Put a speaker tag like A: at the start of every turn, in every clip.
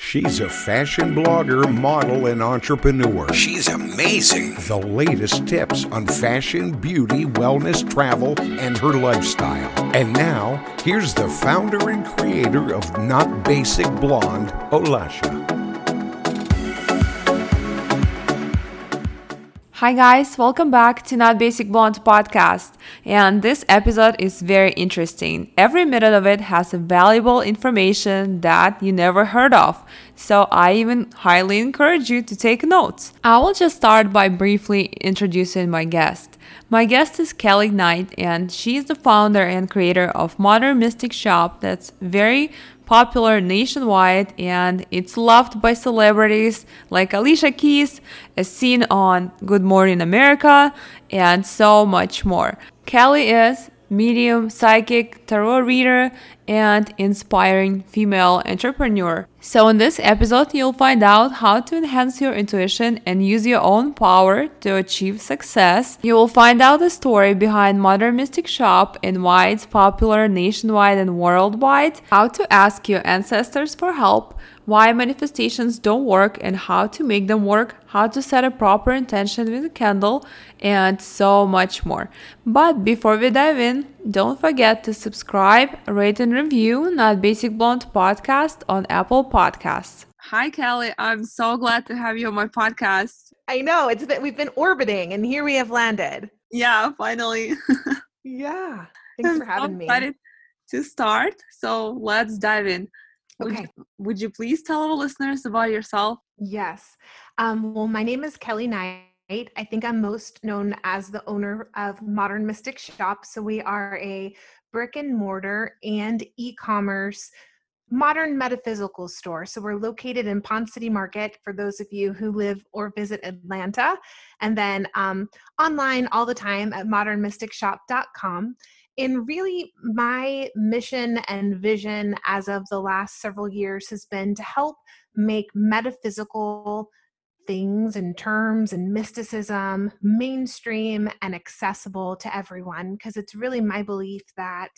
A: She's a fashion blogger, model, and entrepreneur.
B: She's amazing.
A: The latest tips on fashion, beauty, wellness, travel, and her lifestyle. And now, here's the founder and creator of Not Basic Blonde, Olasha.
C: Hi, guys, welcome back to Not Basic Blonde podcast. And this episode is very interesting. Every minute of it has valuable information that you never heard of. So I even highly encourage you to take notes. I will just start by briefly introducing my guest. My guest is Kelly Knight, and she is the founder and creator of Modern Mystic Shop that's very popular nationwide and it's loved by celebrities like Alicia Keys, as seen on Good Morning America, and so much more. Kelly is medium, psychic, tarot reader, and inspiring female entrepreneur. So, in this episode, you'll find out how to enhance your intuition and use your own power to achieve success. You will find out the story behind Modern Mystic Shop and why it's popular nationwide and worldwide, how to ask your ancestors for help, why manifestations don't work and how to make them work, how to set a proper intention with a candle, and so much more. But before we dive in, don't forget to subscribe, rate, and review Not Basic Blonde podcast on Apple Podcasts. Hi, Kelly. I'm so glad to have you on my podcast.
D: I know it's been we've been orbiting, and here we have landed.
C: Yeah, finally.
D: yeah, thanks
C: I'm
D: for having
C: so
D: me.
C: excited to start. So let's dive in. Would
D: Okay.
C: you, would you please tell our listeners about yourself?
D: Yes. Um, well, my name is Kelly Knight. I think I'm most known as the owner of Modern Mystic Shop. So we are a brick and mortar and e-commerce modern metaphysical store. So we're located in Ponce City Market for those of you who live or visit Atlanta, and then um, online all the time at modernmysticshop.com. And really, my mission and vision as of the last several years has been to help make metaphysical things and terms and mysticism mainstream and accessible to everyone because it's really my belief that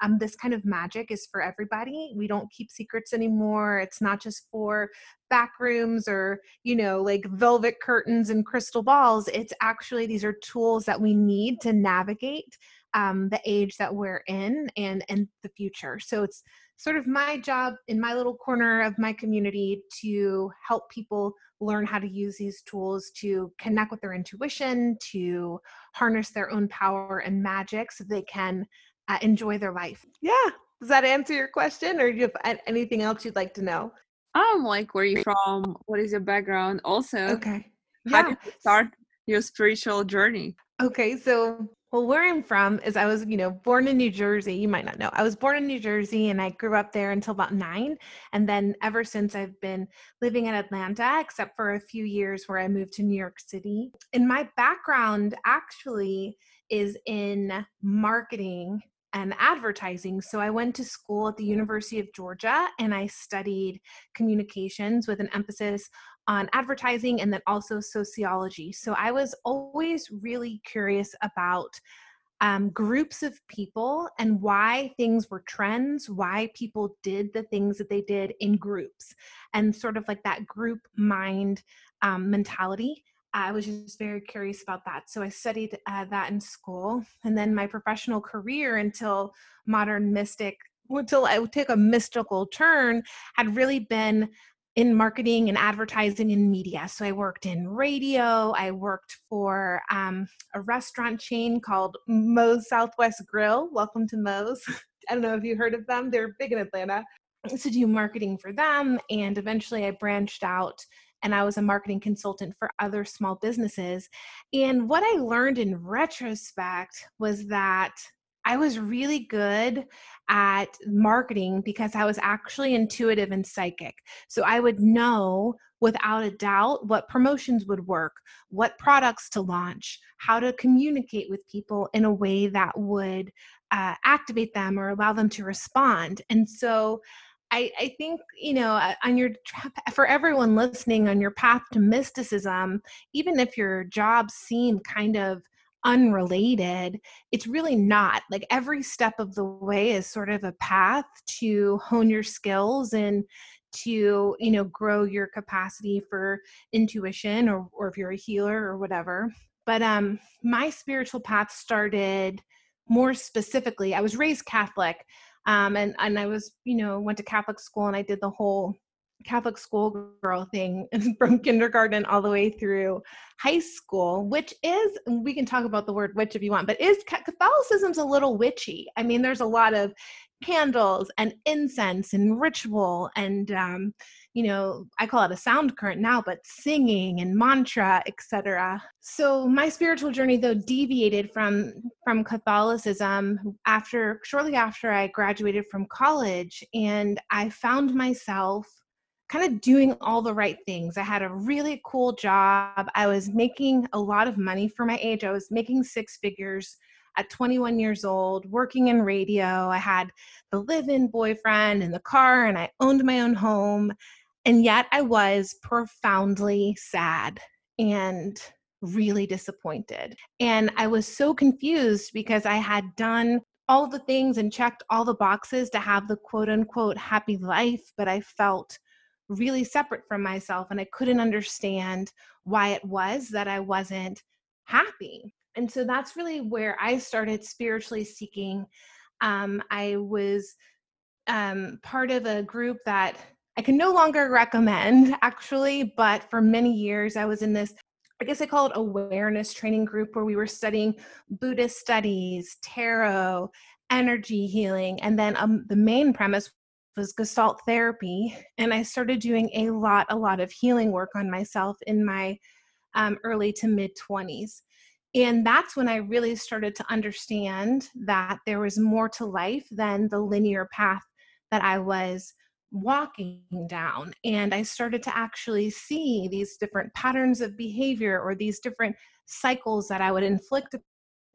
D: um, this kind of magic is for everybody. We don't keep secrets anymore. It's not just for back rooms or you know like velvet curtains and crystal balls. It's actually these are tools that we need to navigate um, the age that we're in and and the future so it's sort of my job in my little corner of my community to help people learn how to use these tools to connect with their intuition, to harness their own power and magic so they can uh, enjoy their life. Yeah. Does that answer your question or do you have anything else you'd like to know?
C: Um, like where you from? What is your background? Also,
D: Okay.
C: how
D: Yeah.
C: did you start your spiritual journey?
D: Okay, so Well, where I'm from is I was, you know, born in New Jersey. You might not know. I was born in New Jersey and I grew up there until about nine. And then ever since I've been living in Atlanta, except for a few years where I moved to New York City. And my background actually is in marketing and advertising. So I went to school at the University of Georgia and I studied communications with an emphasis on advertising and then also sociology. So I was always really curious about um, groups of people and why things were trends, why people did the things that they did in groups, and sort of like that group mind um, mentality. I was just very curious about that. So I studied uh, that in school. And then my professional career until modern mystic, until I would take a mystical turn, had really been in marketing and advertising and media. So I worked in radio. I worked for um, a restaurant chain called Moe's Southwest Grill. Welcome to Moe's. I don't know if you heard of them. They're big in Atlanta. So do marketing for them. And eventually I branched out and I was a marketing consultant for other small businesses. And what I learned in retrospect was that I was really good at marketing because I was actually intuitive and psychic. So I would know without a doubt what promotions would work, what products to launch, how to communicate with people in a way that would uh, activate them or allow them to respond. And so I, I think you know uh, on your for everyone listening on your path to mysticism even if your jobs seem kind of unrelated it's really not like every step of the way is sort of a path to hone your skills and to you know grow your capacity for intuition or or if you're a healer or whatever. But um my spiritual path started more specifically i was raised catholic um, and and I was you know went to Catholic school and I did the whole Catholic school girl thing from kindergarten all the way through high school, which is we can talk about the word witch if you want, but is Catholicism's a little witchy. I mean, there's a lot of candles and incense and ritual and um, you know i call it a sound current now but singing and mantra etc so my spiritual journey though deviated from from catholicism after shortly after i graduated from college and i found myself kind of doing all the right things i had a really cool job i was making a lot of money for my age i was making six figures at 21 years old, working in radio. I had the live in boyfriend and the car, and I owned my own home. And yet I was profoundly sad and really disappointed. And I was so confused because I had done all the things and checked all the boxes to have the quote unquote happy life, but I felt really separate from myself and I couldn't understand why it was that I wasn't happy. And so that's really where I started spiritually seeking. Um, I was um, part of a group that I can no longer recommend actually, but for many years I was in this I guess I call it awareness training group where we were studying Buddhist studies, tarot, energy healing, and then um, the main premise was Gestalt therapy. And I started doing a lot, a lot of healing work on myself in my um, early to mid 20s. And that's when I really started to understand that there was more to life than the linear path that I was walking down and i started to actually see these different patterns of behavior or these different cycles that i would inflict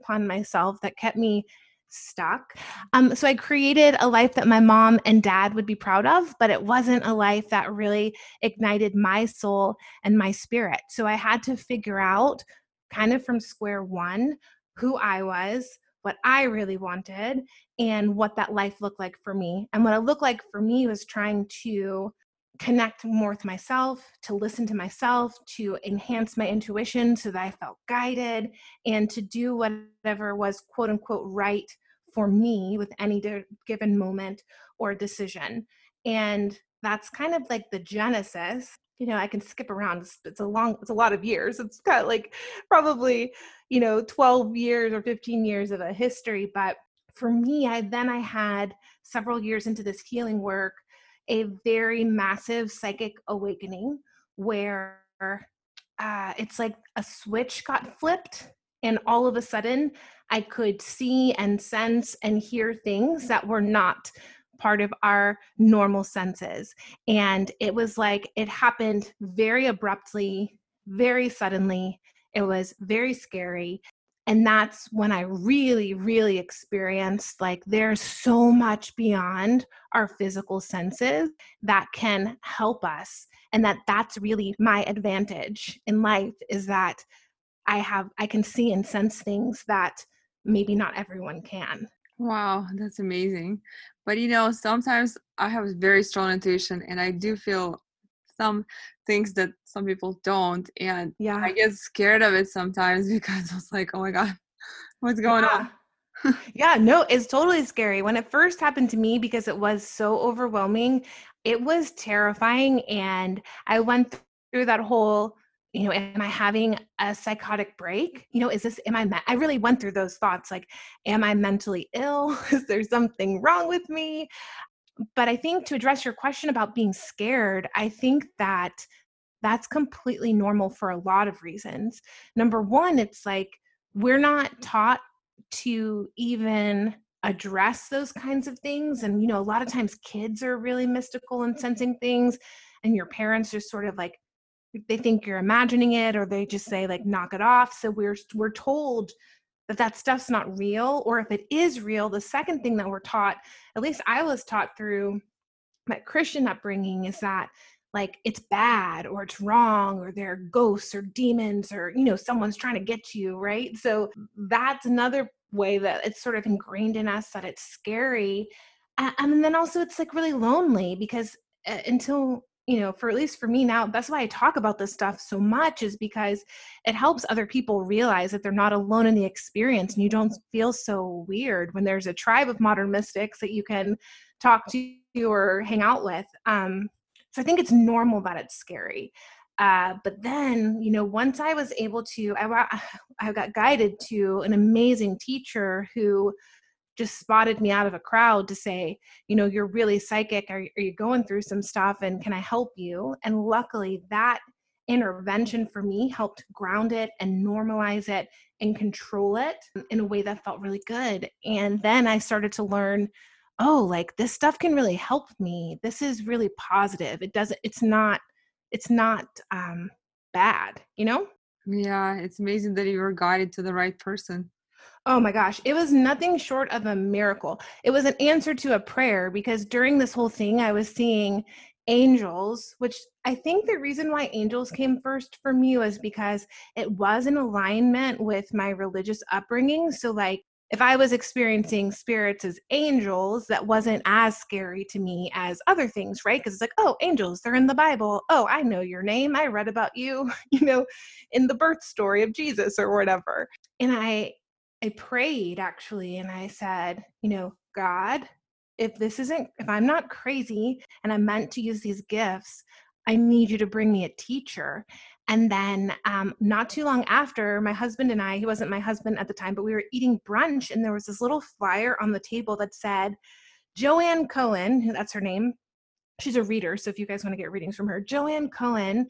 D: upon myself that kept me stuck um, so i created a life that my mom and dad would be proud of but it wasn't a life that really ignited my soul and my spirit so i had to figure out kind of from square one who i was what I really wanted and what that life looked like for me. And what it looked like for me was trying to connect more with myself, to listen to myself, to enhance my intuition so that I felt guided, and to do whatever was quote unquote right for me with any given moment or decision. And that's kind of like the genesis. You know i can skip around. It's, it's, a long it's a lot of years. It's of like probably you know 12 years or 15 years of a history. But for me i then i had several years into this healing work a very massive psychic awakening where uh, it's like a switch got flipped And all of a sudden, I could see and sense and hear things that were not part of our normal senses. And it was like it happened very abruptly, very suddenly. It was very scary. And that's when I really, really experienced like there's so much beyond our physical senses that can help us. And that that's really my advantage in life is that I have, I can see and sense things that maybe not everyone can.
E: Wow, that's amazing. But you know, sometimes I have a very strong intuition and I do feel some things that some people don't. And
D: Yeah.
E: I get scared of it sometimes because I was like, oh my God, what's going on?
D: yeah, no, it's totally scary. When it first happened to me, because it was so overwhelming, it was terrifying. And I went through that whole, you know, am I having a psychotic break? You know, is this, am I, me- I really went through those thoughts like, am I mentally ill? is there something wrong with me? But I think to address your question about being scared, I think that that's completely normal for a lot of reasons. Number one, it's like we're not taught to even address those kinds of things. And, you know, a lot of times kids are really mystical and sensing things, and your parents just sort of like, they think you're imagining it or they just say like knock it off so we're we're told that that stuff's not real or if it is real the second thing that we're taught at least i was taught through my christian upbringing is that like it's bad or it's wrong or they're ghosts or demons or you know someone's trying to get you right? So that's another way that it's sort of ingrained in us that it's scary and then also it's like really lonely because uh, until you know for at least for me now that's why i talk about this stuff so much is because it helps other people realize that they're not alone in the experience and you don't feel so weird when there's a tribe of modern mystics that you can talk to or hang out with um, so i think it's normal that it's scary uh, but then you know once i was able to I, I got guided to an amazing teacher who just spotted me out of a crowd to say, you know, you're really psychic. Are, are you going through some stuff and can I help you? And luckily, that intervention for me helped ground it and normalize it and control it in a way that felt really good. And then I started to learn oh, like this stuff can really help me. This is really positive. It doesn't, it's not, it's not um, bad, you know?
E: Yeah, it's amazing that you were guided to the right person.
D: Oh my gosh, it was nothing short of a miracle. It was an answer to a prayer because during this whole thing, I was seeing angels, which I think the reason why angels came first for me was because it was in alignment with my religious upbringing. So, like, if I was experiencing spirits as angels, that wasn't as scary to me as other things, right? Because it's like, oh, angels, they're in the Bible. Oh, I know your name. I read about you, you know, in the birth story of Jesus or whatever. And I, I prayed actually, and I said, you know, God, if this isn't, if I'm not crazy and I'm meant to use these gifts, I need you to bring me a teacher. And then, um, not too long after, my husband and I, he wasn't my husband at the time, but we were eating brunch, and there was this little flyer on the table that said, Joanne Cohen, that's her name. She's a reader. So if you guys want to get readings from her, Joanne Cohen,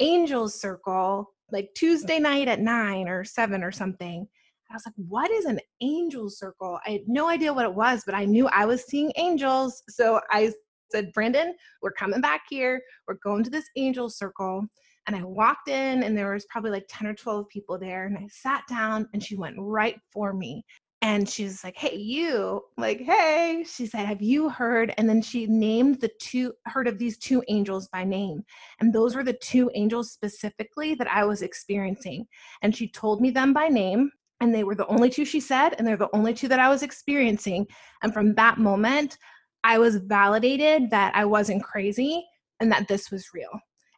D: Angels Circle, like Tuesday night at nine or seven or something. I was like, what is an angel circle? I had no idea what it was, but I knew I was seeing angels. So I said, Brandon, we're coming back here. We're going to this angel circle. And I walked in, and there was probably like 10 or 12 people there. And I sat down, and she went right for me. And she's like, Hey, you, I'm like, hey. She said, Have you heard? And then she named the two, heard of these two angels by name. And those were the two angels specifically that I was experiencing. And she told me them by name and they were the only two she said and they're the only two that i was experiencing and from that moment i was validated that i wasn't crazy and that this was real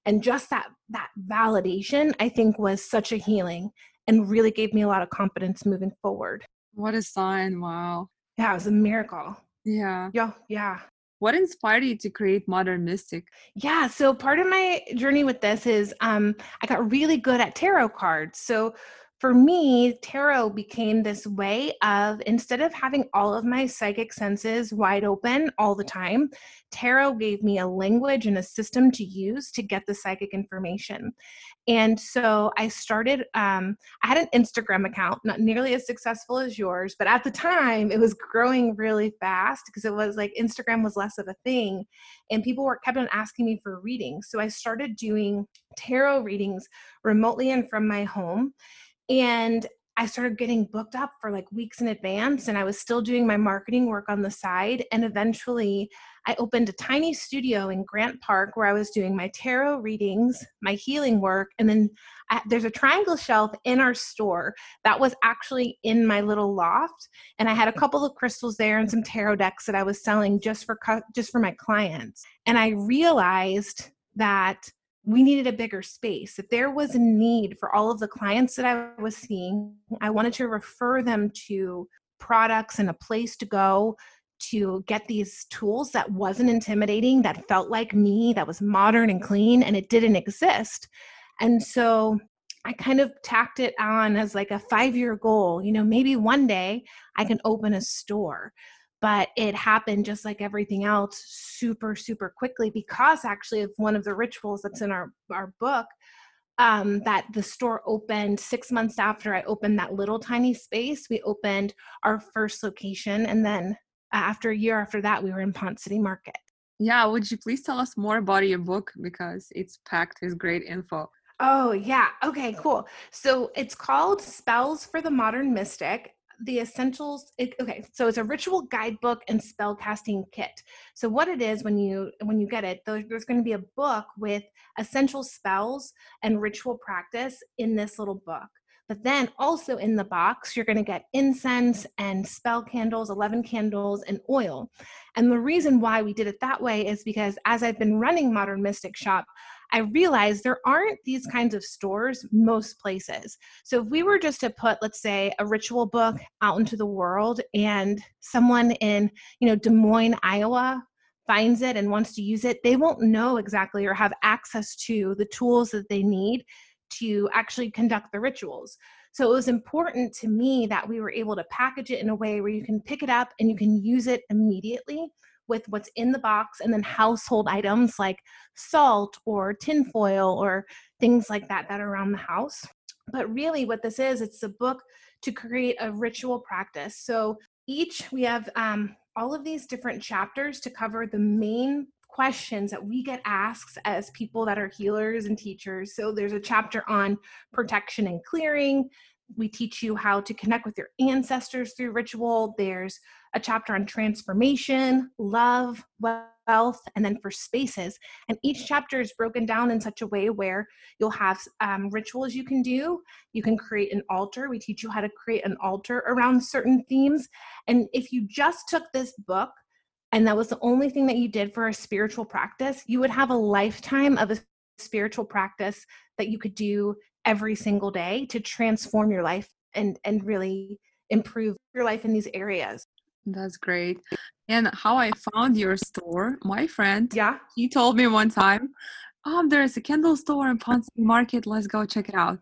D: and just that that validation i think was such a healing and really gave me a lot of confidence moving forward
E: What a sign. Wow.
D: yeah it was a miracle
E: Yeah.
D: yeah yeah
E: What inspired you to create Modern Mystic?
D: Yeah, so part of my journey with this is um, I got really good at tarot cards. So for me, tarot became this way of instead of having all of my psychic senses wide open all the time, tarot gave me a language and a system to use to get the psychic information. And so I started, um, I had an Instagram account, not nearly as successful as yours, but at the time it was growing really fast because it was like Instagram was less of a thing. And people were kept on asking me for readings. So I started doing tarot readings remotely and from my home and I started getting booked up for like weeks in advance, and I was still doing my marketing work on the side. And eventually, I opened a tiny studio in Grant Park where I was doing my tarot readings, my healing work, and then I, there's a triangle shelf in our store that was actually in my little loft, and I had a couple of crystals there and some tarot decks that I was selling just for just for my clients. And I realized that we needed a bigger space. If there was a need for all of the clients that I was seeing, I wanted to refer them to products and a place to go to get these tools that wasn't intimidating, that felt like me, that was modern and clean, and it didn't exist. And so I kind of tacked it on as like a five year goal. You know, maybe one day I can open a store but it happened just like everything else super super quickly because actually of one of the rituals that's in our our book um, that the store opened six months after I opened that little tiny space. We opened our first location, and then after a year after that, we were in Ponce City Market.
E: Yeah, would you please tell us more about your book because it's packed with great info.
D: Oh, yeah. Okay, cool. So it's called Spells for the Modern Mystic the essentials it, okay so it's a ritual guidebook and spell casting kit so what it is when you when you get it there's, there's going to be a book with essential spells and ritual practice in this little book but then also in the box, you're going to get incense and spell candles, 11 candles, and oil. And the reason why we did it that way is because as I've been running Modern Mystic Shop, I realized there aren't these kinds of stores most places. So if we were just to put, let's say, a ritual book out into the world and someone in, you know, Des Moines, Iowa finds it and wants to use it, they won't know exactly or have access to the tools that they need to actually conduct the rituals. So it was important to me that we were able to package it in a way where you can pick it up and you can use it immediately with what's in the box and then household items like salt or tinfoil or things like that that are around the house. But really, what this is, it's a book to create a ritual practice. So each, we have um, all of these different chapters to cover the main questions that we get asked as people that are healers and teachers. So there's a chapter on protection and clearing. We teach you how to connect with your ancestors through ritual. There's a chapter on transformation, love, wealth, and then for spaces. And each chapter is broken down in such a way where you'll have um, rituals you can do. You can create an altar. We teach you how to create an altar around certain themes. And if you just took this book, and that was the only thing that you did for a spiritual practice, you would have a lifetime of a spiritual practice that you could do every single day to transform your life and and really improve your life in these areas.
E: That's great. And how I found your store, my friend,
D: yeah,
E: he told me one time, "Oh, there's a candle store in Ponce Market. Let's go check it out."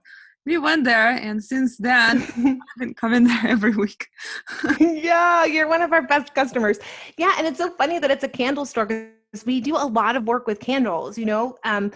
E: We went there, and since then, I've been coming there every week.
D: yeah, you're one of our best customers. Yeah, and it's so funny that it's a candle store because we do a lot of work with candles. You know, um,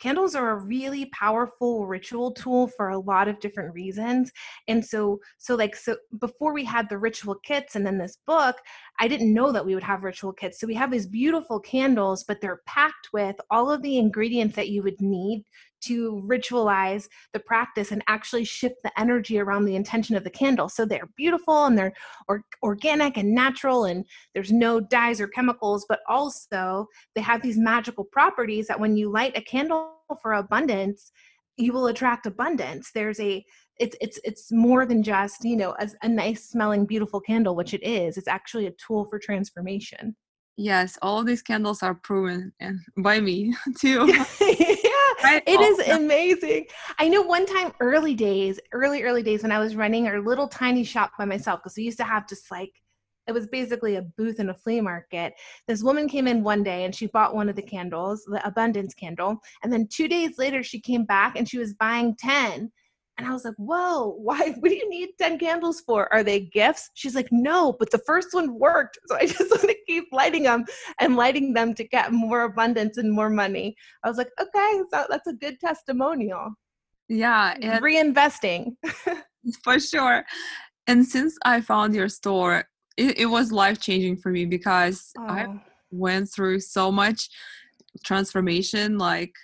D: candles are a really powerful ritual tool for a lot of different reasons and so so like so before we had the ritual kits and then this book i didn't know that we would have ritual kits so we have these beautiful candles but they're packed with all of the ingredients that you would need to ritualize the practice and actually shift the energy around the intention of the candle. So they're beautiful and they're or, organic and natural, and there's no dyes or chemicals, but also they have these magical properties that when you light a candle for abundance, you will attract abundance. There's a it's it's it's more than just you know a, a nice smelling beautiful candle, which it is. It's actually a tool for transformation.
E: Yes, all of these candles are proven and by me too.
D: it is oh, amazing. I know one time early days, early early days when I was running our little tiny shop by myself because we used to have just like it was basically a booth in a flea market. This woman came in one day and she bought one of the candles, the abundance candle, and then 2 days later she came back and she was buying 10 And I was like, whoa, why? What do you need 10 candles for? Are they gifts? She's like, no, but the first one worked. So I just want to keep lighting them and lighting them to get more abundance and more money. I was like, okay, so that's a good testimonial.
E: Yeah.
D: Reinvesting.
E: for sure. And since I found your store, it, it was life changing for me because I
D: Oh,
E: went through so much transformation, like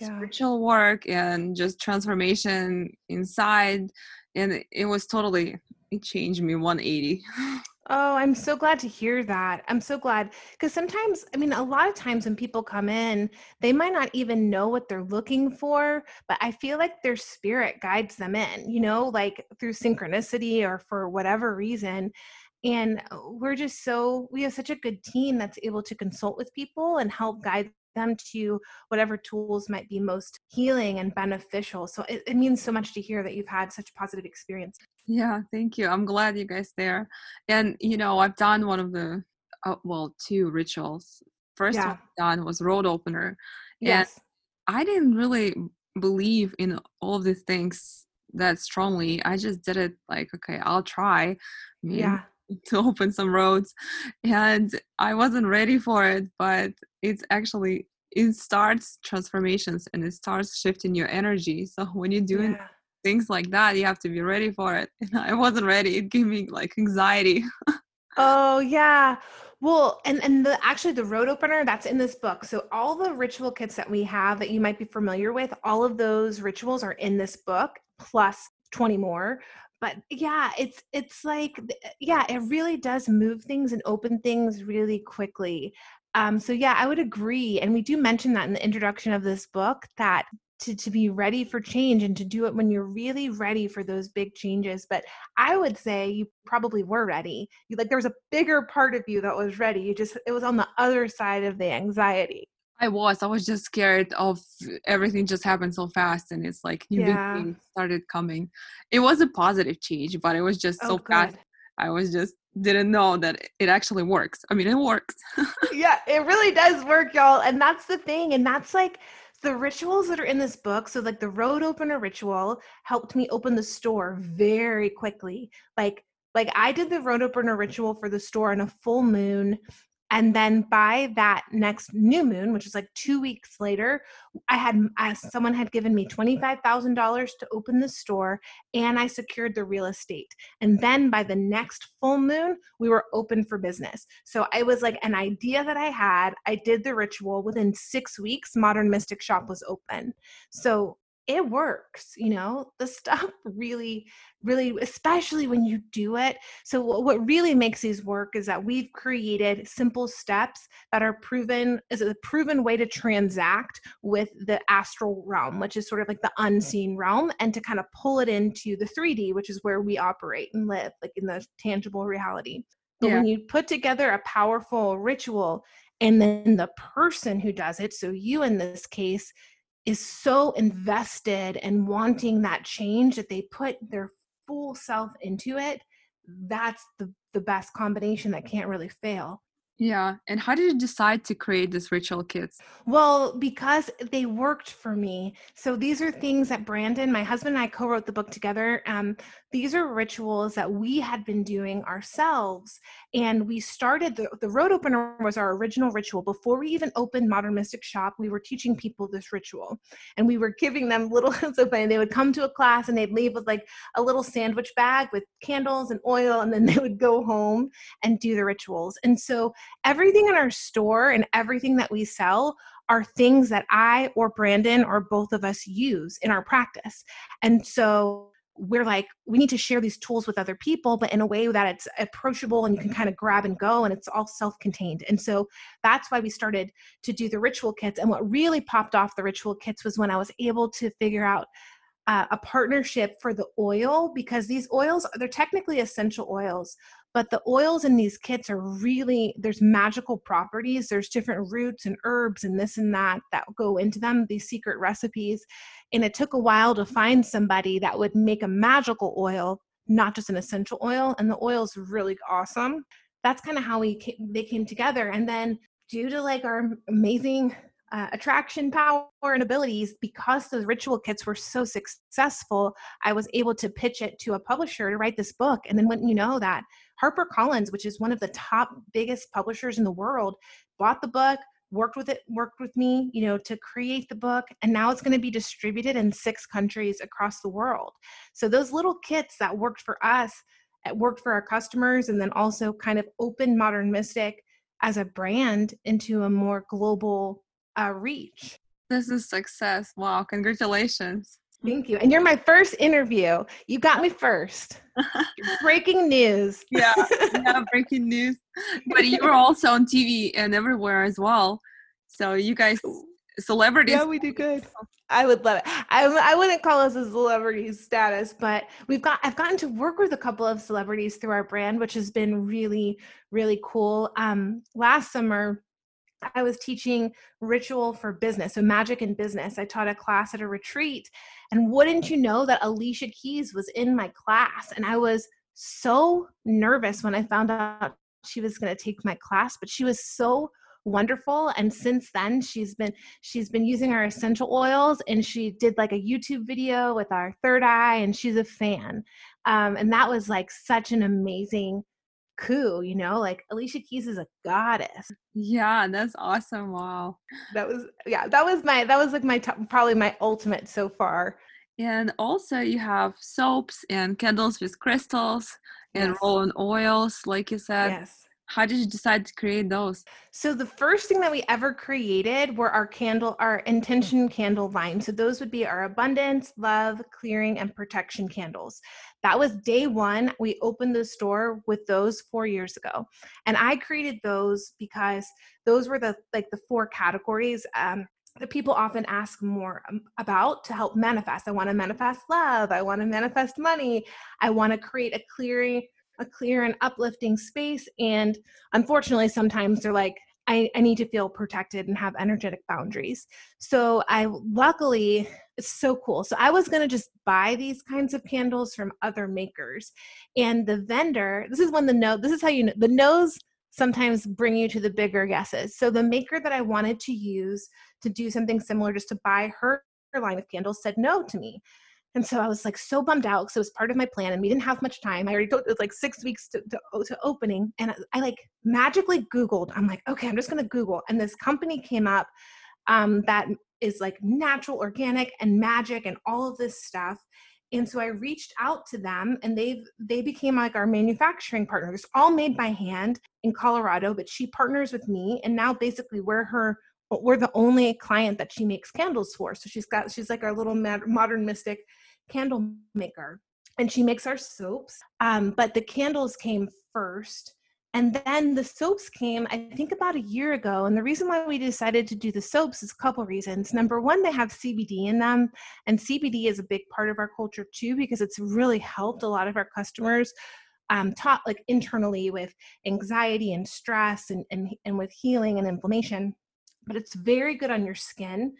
D: yeah.
E: spiritual work and just transformation inside. And it- was totally, it changed me 180.
D: Oh, I'm so glad to hear that. I'm so glad because sometimes, I mean, a lot of times when people come in, they might not even know what they're looking for, but I feel like their spirit guides them in, you know, like through synchronicity or for whatever reason. And we're just so, we have such a good team that's able to consult with people and help guide them to whatever tools might be most healing and beneficial. So it, it means so much to hear that you've had such a positive experience.
E: Yeah, thank you. I'm glad you guys there. And you know, I've done one of the uh, well, two rituals. First
D: Yeah.
E: one I've done was road opener. And
D: Yes.
E: I didn't really believe in all of these things that strongly. I just did it like, okay, I'll try. maybe
D: Yeah.
E: To open some roads. And I wasn't ready for it, but it's actually it starts transformations and it starts shifting your energy. So when you're doing
D: Yeah.
E: things like that you have to be ready for it and i wasn't ready it gave me like anxiety
D: Oh yeah. Well, and and the actually the road opener that's in this book. So all the ritual kits that we have that you might be familiar with, all of those rituals are in this book plus 20 more. But yeah, it's it's like yeah, it really does move things and open things really quickly. Um so yeah, I would agree and we do mention that in the introduction of this book that to, to be ready for change and to do it when you're really ready for those big changes. But I would say you probably were ready. You like there was a bigger part of you that was ready. You just it was on the other side of the anxiety.
E: I was i was just scared of everything just happened so fast and it's like new
D: Yeah.
E: things started coming it was a positive change but it was just oh, so
D: oh,
E: fast i was just didn't know that it actually works i mean it works
D: yeah, it really does work, y'all. And that's the thing. And that's like the rituals that are in this book. So, like the road opener ritual helped me open the store very quickly. Like, like I did the road opener ritual for the store on a full moon. And then by that next new moon, which is like two weeks later, I had someone had given me twenty five thousand dollars to open the store, and I secured the real estate. And then by the next full moon, we were open for business. So I was like an idea that I had. I did the ritual within six weeks. Modern Mystic Shop was open. So it works, you know, the stuff really, really, especially when you do it. So, what really makes these work is that we've created simple steps that are proven is a proven way to transact with the astral realm, which is sort of like the mm-hmm. unseen realm, and to kind of pull it into the 3D, which is where we operate and live, like in the tangible reality. But
E: Yeah.
D: when you put together a powerful ritual, and then the person who does it, so you in this case, is so invested and wanting that change that they put their full self into it, that's the, the best combination that can't really fail.
E: yeah and how did you decide to create this ritual kits
D: Well, because they worked for me. So these are things that Brandon, my husband, and I co wrote the book together. Um, these are rituals that we had been doing ourselves. And we started the, the road opener was our original ritual. Before we even opened Modern Mystic Shop, we were teaching people this ritual. And we were giving them little, so funny. They would come to a class and they'd leave with like a little sandwich bag with candles and oil. And then they would go home and do the rituals. And so everything in our store and everything that we sell are things that I or Brandon or both of us use in our practice. And so we're like, we need to share these tools with other people, but in a way that it's approachable and you can kind of grab and go and it's all self contained. And so that's why we started to do the ritual kits. And what really popped off the ritual kits was when I was able to figure out uh, a partnership for the oil because these oils are they're technically essential oils but the oils in these kits are really there's magical properties. There's different roots and herbs and this and that that go into them these secret recipes and it took a while to find somebody that would make a magical oil not just an essential oil and the oil is really awesome. That's kind of how we came, they came together and then due to like our amazing uh, attraction power and abilities because the ritual kits were so successful i was able to pitch it to a publisher to write this book and then when you know that harpercollins which is one of the top biggest publishers in the world bought the book worked with it worked with me you know to create the book and now it's going to be distributed in six countries across the world so those little kits that worked for us it worked for our customers and then also kind of opened modern mystic as a brand into a more global uh, reach.
E: This is success. Wow, congratulations.
D: Thank you. And you're my first interview. You got me first. breaking news.
E: yeah, yeah, breaking news. But you were also on TV and everywhere as well. So you guys celebrities.
D: Yeah, we do good. I would love it. I, I wouldn't call us a celebrity status, but we've got I've gotten to work with a couple of celebrities through our brand, which has been really really cool. Um, last summer, I was teaching ritual for business, so magic in business. I taught a class at a retreat, and wouldn't you know that Alicia Keys was in my class, and I was so nervous when I found out she was going to take my class, but she was so wonderful and since then she's been she's been using our essential oils and she did like a youtube video with our third eye and she's a fan um, and that was like such an amazing coup you know like alicia keys is a goddess
E: yeah that's awesome wow
D: that was yeah that was my that was like my top, probably my ultimate so far
E: and also you have soaps and candles with crystals and yes. roll-on oils like you said
D: yes
E: how did you decide to create those?
D: So the first thing that we ever created were our candle, our intention candle line. So those would be our abundance, love, clearing, and protection candles. That was day one. We opened the store with those four years ago, and I created those because those were the like the four categories. Um, that people often ask more about to help manifest. I want to manifest love. I want to manifest money. I want to create a clear, a clear and uplifting space. And unfortunately, sometimes they're like, I, I need to feel protected and have energetic boundaries. So I luckily it's so cool. So I was gonna just buy these kinds of candles from other makers. And the vendor, this is when the no, this is how you know the no's sometimes bring you to the bigger guesses. So the maker that I wanted to use to do something similar just to buy her line of candles said no to me. And so I was like so bummed out because it was part of my plan and we didn't have much time. I already told it was like six weeks to, to, to opening. And I, I, like magically Googled, I'm like, okay, I'm just going to Google. And this company came up um, that is like natural, organic, and magic and all of this stuff. And so I reached out to them and they've they became like our manufacturing partners, all made by hand in Colorado, but she partners with me. And now basically we're her we're the only client that she makes candles for. So she's got she's like our little modern mystic candle maker and she makes our soaps um, but the candles came first and then the soaps came i think about a year ago and the reason why we decided to do the soaps is a couple reasons. Number one they have cbd in them and cbd is a big part of our culture too because it's really helped a lot of our customers um, taught like internally with anxiety and stress and, and, and with healing and inflammation but it's very good on your skin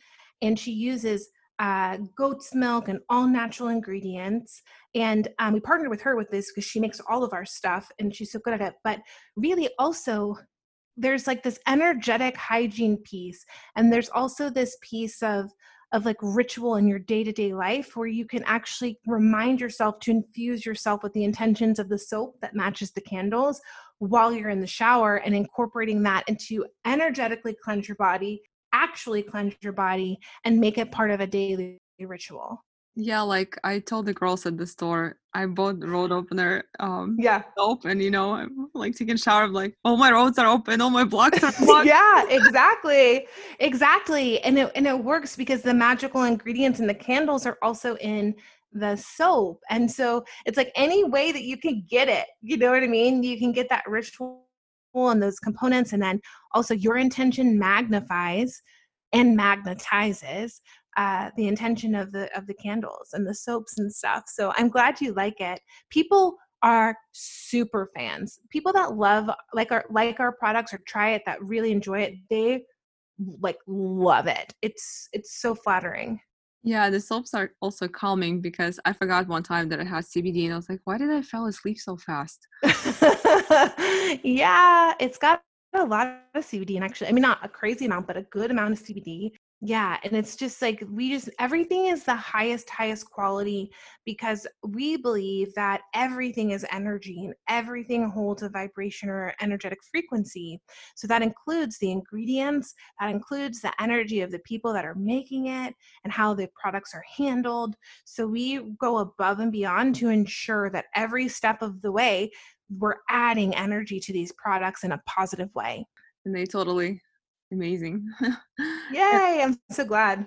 D: and she uses uh, goat's milk and all natural ingredients. And um, we partnered with her with this because she makes all of our stuff and she's so good at it. But really, also, there's like this energetic hygiene piece, and there's also this piece of of like ritual in your day-to-day life where you can actually remind yourself to infuse yourself with the intentions of the soap that matches the candles while you're in the shower and incorporating that into energetically cleanse your body actually cleanse your body and make it part of a daily ritual.
E: Yeah, like I told the girls at the store, I bought the road opener um
D: yeah
E: open. you know, I'm like taking a shower, I'm like, all my roads are open, all my blocks are blocked.
D: yeah, exactly. Exactly. And it and it works because the magical ingredients in the candles are also in the soap. And so it's like any way that you can get it, you know what I mean? You can get that ritual and those components and then also your intention magnifies and magnetizes uh, the intention of the of the candles and the soaps and stuff. So i'm glad you like it. People are super fans. People that love like our like our products or try it that really enjoy it they like love it. It's it's so flattering
E: yeah, the soaps are also calming because I forgot one time that it has CBD and I was like, why did I fall asleep so fast?
D: yeah, it's got a lot of CBD, and actually, I mean, not a crazy amount, but a good amount of CBD. Yeah, and it's just like we just everything is the highest, highest quality because we believe that everything is energy and everything holds a vibration or energetic frequency. So that includes the ingredients, that includes the energy of the people that are making it and how the products are handled. So we go above and beyond to ensure that every step of the way we're adding energy to these products in a positive way.
E: And they totally amazing.
D: Yay, I'm so glad.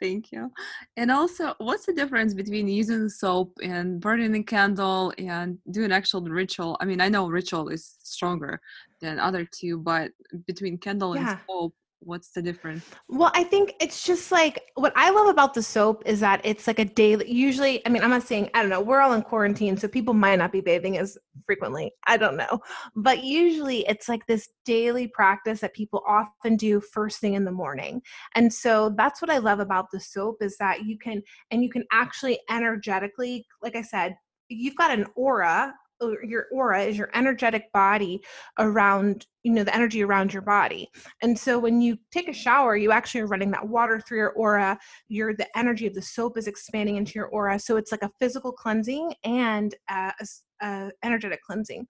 E: Thank you. And also, what's the difference between using soap and burning a candle and doing actual ritual? I mean, I know ritual is stronger than other two, but between candle yeah. and soap, what's the difference?
D: Well i think it's just like what i love about the soap is that it's like a daily usually i mean i'm not saying i don't know we're all in quarantine so people might not be bathing as frequently i don't know but usually it's like this daily practice that people often do first thing in the morning and so that's what i love about the soap is that you can and you can actually energetically like i said you've got an aura your aura is your energetic body around you know the energy around your body. And so when you take a shower you actually are running that water through your aura. Your the energy of the soap is expanding into your aura. So it's like a physical cleansing and a, a energetic cleansing.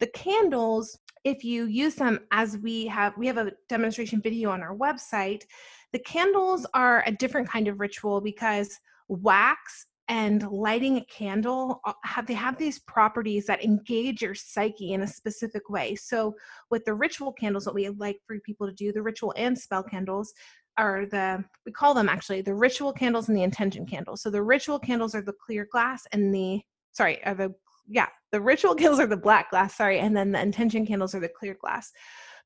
D: The candles if you use them as we have we have a demonstration video on our website the candles are a different kind of ritual because wax and lighting a candle uh, have they have these properties that engage your psyche in a specific way. So with the ritual candles what we like for people to do the ritual and spell candles are the we call them actually the ritual candles and the intention candles. So the ritual candles are the clear glass and the sorry are the yeah the ritual candles are the black glass sorry and then the intention candles are the clear glass.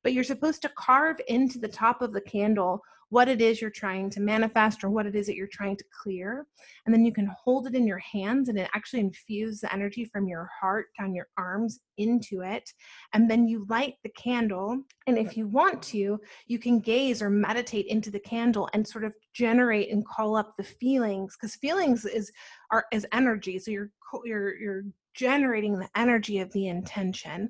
D: But you're supposed to carve into the top of the candle what it is you're trying to manifest or what it is that you're trying to clear. And then you can hold it in your hands and it actually infuse the energy from your heart down your arms into it. And then you light the candle. And if you want to, you can gaze or meditate into the candle and sort of generate and call up the feelings because feelings is are is energy. So you're you're you're generating the energy of the intention.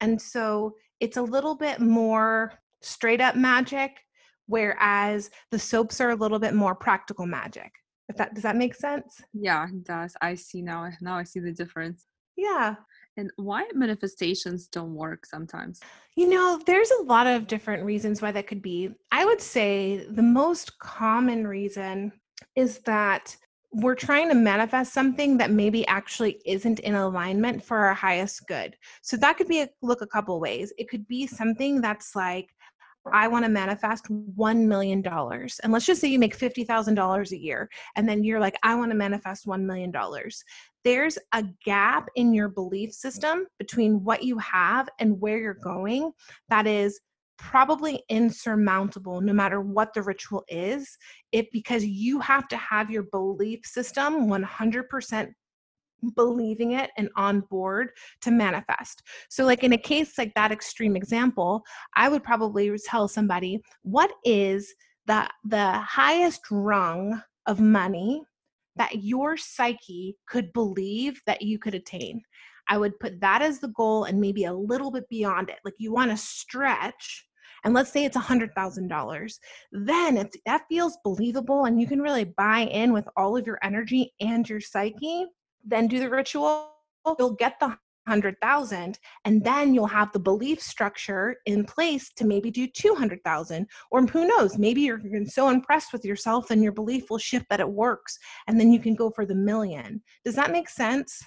D: And so it's a little bit more straight up magic whereas the soaps are a little bit more practical magic. If that does that make sense?
E: Yeah, it does. I see now. Now I see the difference.
D: Yeah.
E: And why manifestations don't work sometimes?
D: You know, there's a lot of different reasons why that could be. I would say the most common reason is that we're trying to manifest something that maybe actually isn't in alignment for our highest good. So that could be a, look a couple ways. It could be something that's like I want to manifest $1 million. And let's just say you make $50,000 a year. And then you're like, I want to manifest $1 million. There's a gap in your belief system between what you have and where you're going that is probably insurmountable no matter what the ritual is it because you have to have your belief system 100% believing it and on board to manifest. So, like in a case like that extreme example, I would probably tell somebody, what is the the highest rung of money that your psyche could believe that you could attain? I would put that as the goal and maybe a little bit beyond it. Like you want to stretch and let's say it's $100,000, then if that feels believable and you can really buy in with all of your energy and your psyche, then do the ritual, you'll get the 100,000 and then you'll have the belief structure in place to maybe do 200,000 or who knows maybe you're so impressed with yourself and your belief will shift that it works and then you can go for the million. Does that make sense?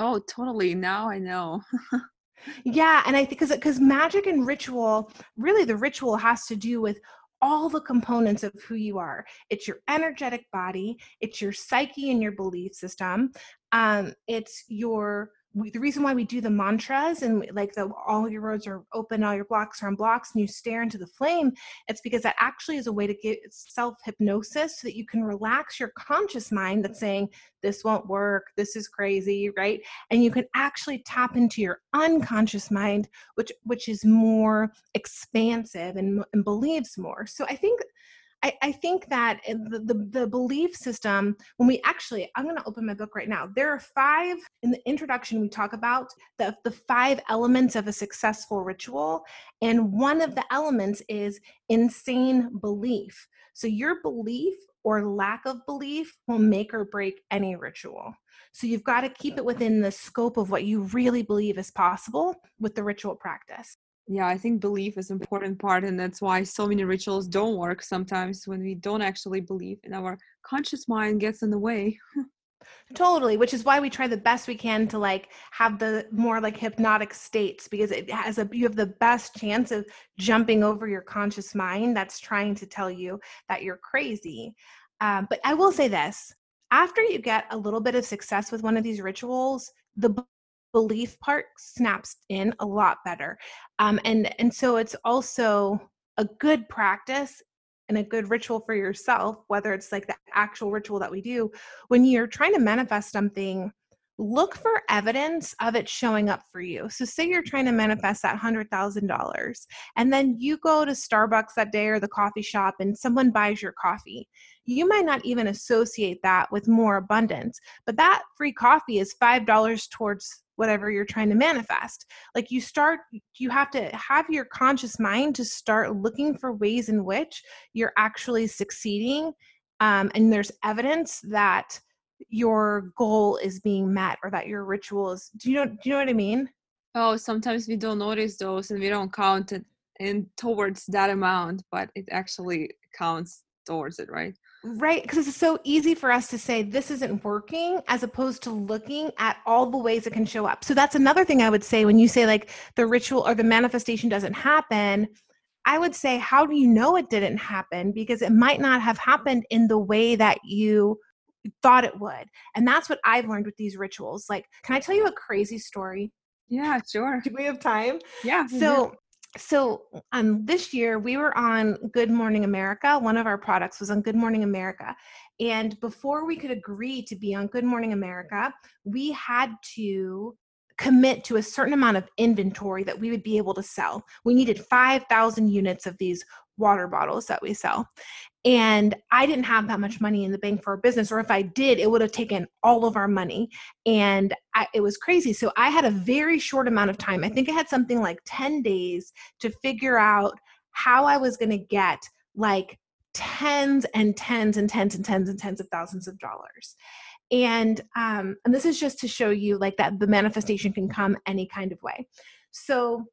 E: Oh, totally. Now I know.
D: yeah, and I think cuz cuz magic and ritual, really the ritual has to do with all the components of who you are. It's your energetic body, it's your psyche and your belief system, um, it's your we, the reason why we do the mantras and like the all your roads are open, all your blocks are on blocks, and you stare into the flame, it's because that actually is a way to get self hypnosis so that you can relax your conscious mind that's saying, This won't work, this is crazy, right? And you can actually tap into your unconscious mind, which which is more expansive and, and believes more. So I think I, I think that eh, the, the, the belief system, when we actually, I'm going to open my book right now. There are five in the introduction, we talk about the, the five elements of a successful ritual. And one of the elements is insane belief. So your belief or lack of belief will make or break any ritual. So you've got to keep it within the scope of what you really believe is possible with the ritual practice
E: yeah i think belief is an important part and that's why so many rituals don't work sometimes when we don't actually believe and our conscious mind gets in the way.
D: Totally which is why we try the best we can to like have the more like hypnotic states because it has a you have the best chance of jumping over your conscious mind that's trying to tell you that you're crazy. Um, but i will say this after you get a little bit of success with one of these rituals the belief part snaps in a lot better um, and and so it's also a good practice and a good ritual for yourself whether it's like the actual ritual that we do when you're trying to manifest something look for evidence of it showing up for you. So, say you're trying to manifest that $100,000, and then you go to Starbucks that day or the coffee shop and someone buys your coffee. You might not even associate that with more abundance, but that free coffee is $5 towards whatever you're trying to manifest. Like you start, you have to have your conscious mind to start looking for ways in which you're actually succeeding. Um, and there's evidence that your goal is being met or that your ritual is do you know do you know what i mean
E: oh sometimes we don't notice those and we don't count it in towards that amount but it actually counts towards it right
D: right because it's so easy for us to say this isn't working as opposed to looking at all the ways it can show up so that's another thing i would say when you say like the ritual or the manifestation doesn't happen I would say, how do you know it didn't happen? Because it might not have happened in the way that you thought it would. And that's what I've learned with these rituals. Like, can I tell you a crazy story?
E: Yeah, sure.
D: Do we have time?
E: Yeah.
D: So, so um this year we were on Good Morning America. One of our products was on Good Morning America. And before we could agree to be on Good Morning America, we had to commit to a certain amount of inventory that we would be able to sell. We needed 5,000 units of these water bottles that we sell. And I didn't have that much money in the bank for a business, or if I did, it would have taken all of our money. And I, it was crazy. So I had a very short amount of time. I think I had something like 10 days to figure out how I was going to get like tens and tens and tens and tens and tens of thousands of dollars and um and this is just to show you like that the manifestation can come any kind of way so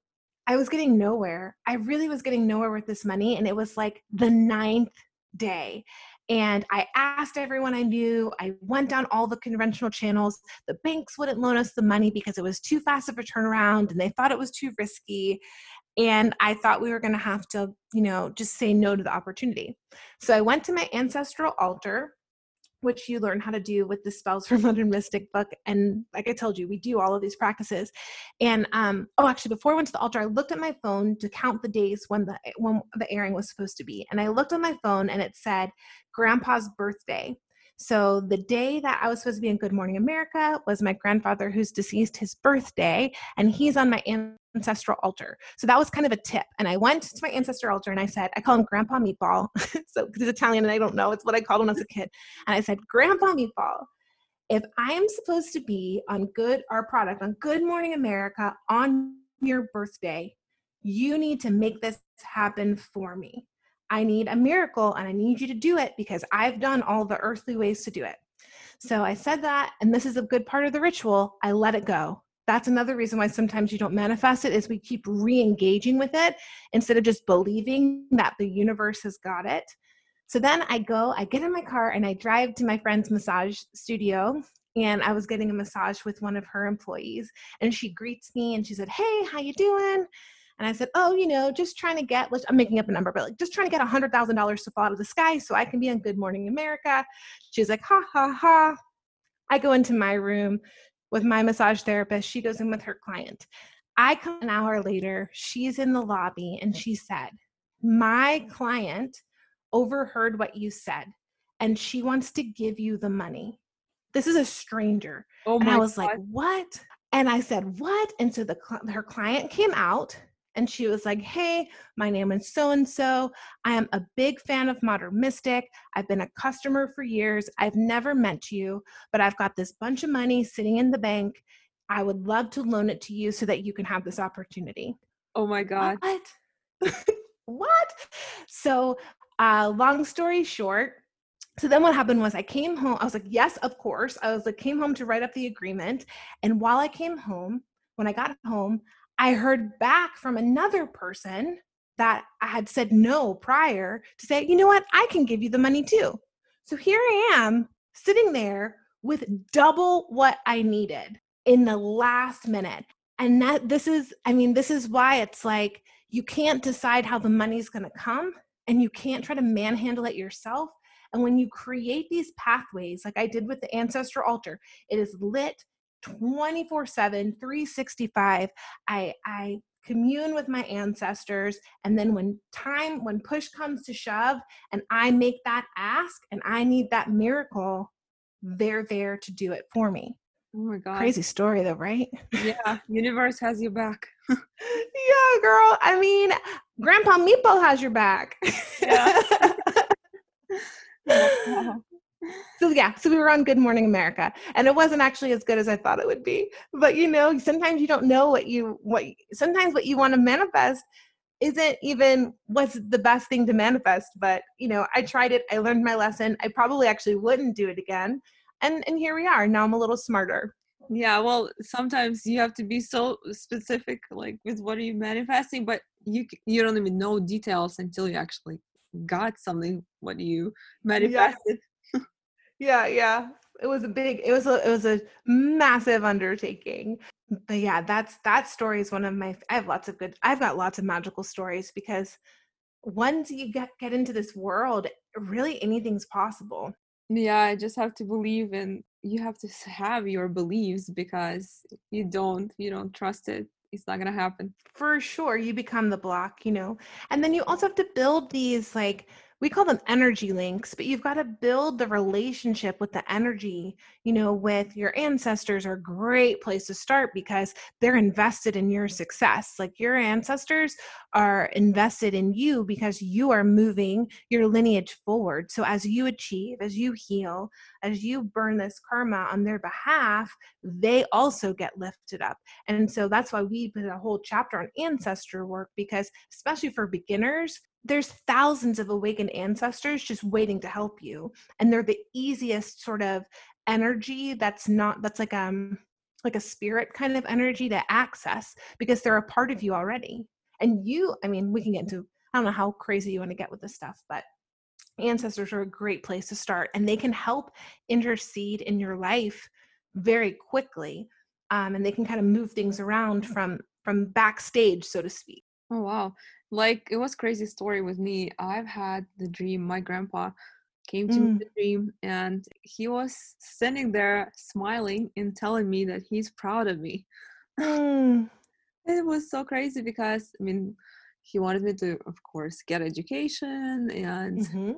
D: i was getting nowhere i really was getting nowhere with this money and it was like the ninth day and I asked everyone I knew. I went down all the conventional channels. The banks wouldn't loan us the money because it was too fast of a turnaround and they thought it was too risky. And I thought we were going to have to, you know, just say no to the opportunity. So I went to my ancestral altar which you learn how to do with the spells from modern mystic book and like i told you we do all of these practices. And um oh actually before i went to the altar i looked at my phone to count the days when the when the airing was supposed to be. And i looked on my phone and it said grandpa's birthday so the day that I was supposed to be in Good Morning America was my grandfather who's deceased his birthday, and he's on my ancestral altar. So that was kind of a tip. And I went to my ancestral altar and I said, I call him Grandpa Meatball. so because he's Italian and I don't know, it's what I called him as a kid. And I said, Grandpa Meatball, if I am supposed to be on good our product on Good Morning America on your birthday, you need to make this happen for me. I need a miracle and I need you to do it because I've done all the earthly ways to do it. So I said that, and this is a good part of the ritual. I let it go. That's another reason why sometimes you don't manifest it is we keep re-engaging with it instead of just believing that the universe has got it. So then I go, I get in my car and I drive to my friend's massage studio and I was getting a massage with one of her employees and she greets me and she said, "Hey, how you doing?" And I said, oh, you know, just trying to get, I'm making up a number, but like just trying to get a $100,000 to fall out of the sky so I can be on Good Morning America. She's like, ha, ha, ha. I go into my room with my massage therapist. She goes in with her client. I come an hour later. She's in the lobby and she said, my client overheard what you said and she wants to give you the money. This is a stranger. Oh my and I was God. like, what? And I said, what? And so the her client came out and she was like, Hey, my name is so and so. I am a big fan of Modern Mystic. I've been a customer for years. I've never met you, but I've got this bunch of money sitting in the bank. I would love to loan it to you so that you can have this opportunity.
E: Oh my God.
D: What? what? So, uh, long story short, so then what happened was I came home. I was like, yes, of course. I was like, came home to write up the agreement. And while I came home, when I got home, I heard back from another person that I had said no prior to say, you know what, I can give you the money too. So here I am sitting there with double what I needed in the last minute. And that this is, I mean, this is why it's like you can't decide how the money's to come and you can't try to manhandle it yourself. And when you create these pathways, like I did with the ancestor altar, it is lit 24 7, 365. I, I commune with my ancestors. And then when time, when push comes to shove, and I make that ask and I need that miracle, they're there to do it for me.
E: Oh my God.
D: Crazy story though, right?
E: Yeah. Universe has your back.
D: yeah, girl. I mean, Grandpa Meepo has your back.
E: Yeah.
D: so yeah, so we were on Good Morning America, and it wasn't actually as good as I thought it would be. But you know, sometimes you don't know what you what. Sometimes what you want to manifest isn't even what's the best thing to manifest. But you know, I tried it. I learned my lesson. I probably actually wouldn't do it again. And and here we are. Now I'm a little smarter.
E: yeah well sometimes you have to be so specific like with what are you manifesting but you you don't even know details until you actually got something what you manifested
D: yeah yeah. It was a big it was a it was a massive undertaking. But yeah that's that story is one of my i have lots of good i've got lots of magical stories because once you get get into this world really anything's possible.
E: Yeah i just have to believe and you have to have your beliefs because you don't you don't trust it. It's not gonna happen.
D: For sure you become the block you know? And then you also have to build these like we call them energy links but you've got to build the relationship with the energy you know with your ancestors are a great place to start because they're invested in your success. Like your ancestors are invested in you because you are moving your lineage forward. So as you achieve as you heal as you burn this karma on their behalf they also get lifted up. And so that's why we put a whole chapter on ancestor work because, especially for beginners, there's thousands of awakened ancestors just waiting to help you. And they're the easiest sort of energy that's not, that's like, um, like a spirit kind of energy to access because they're a part of you already. And you, I mean, we can get into, I don't know how crazy you want to get with this stuff, but ancestors are a great place to start and they can help intercede in your life very quickly um, and they can kind of move things around from from backstage so to speak
E: Oh wow. Like it was crazy story with me. I've had the dream my grandpa came to me in
D: Mm.
E: the dream and he was standing there smiling and telling me that he's proud of me.
D: Mm,
E: It was so crazy because I mean he wanted me to of course get education and
D: mhm.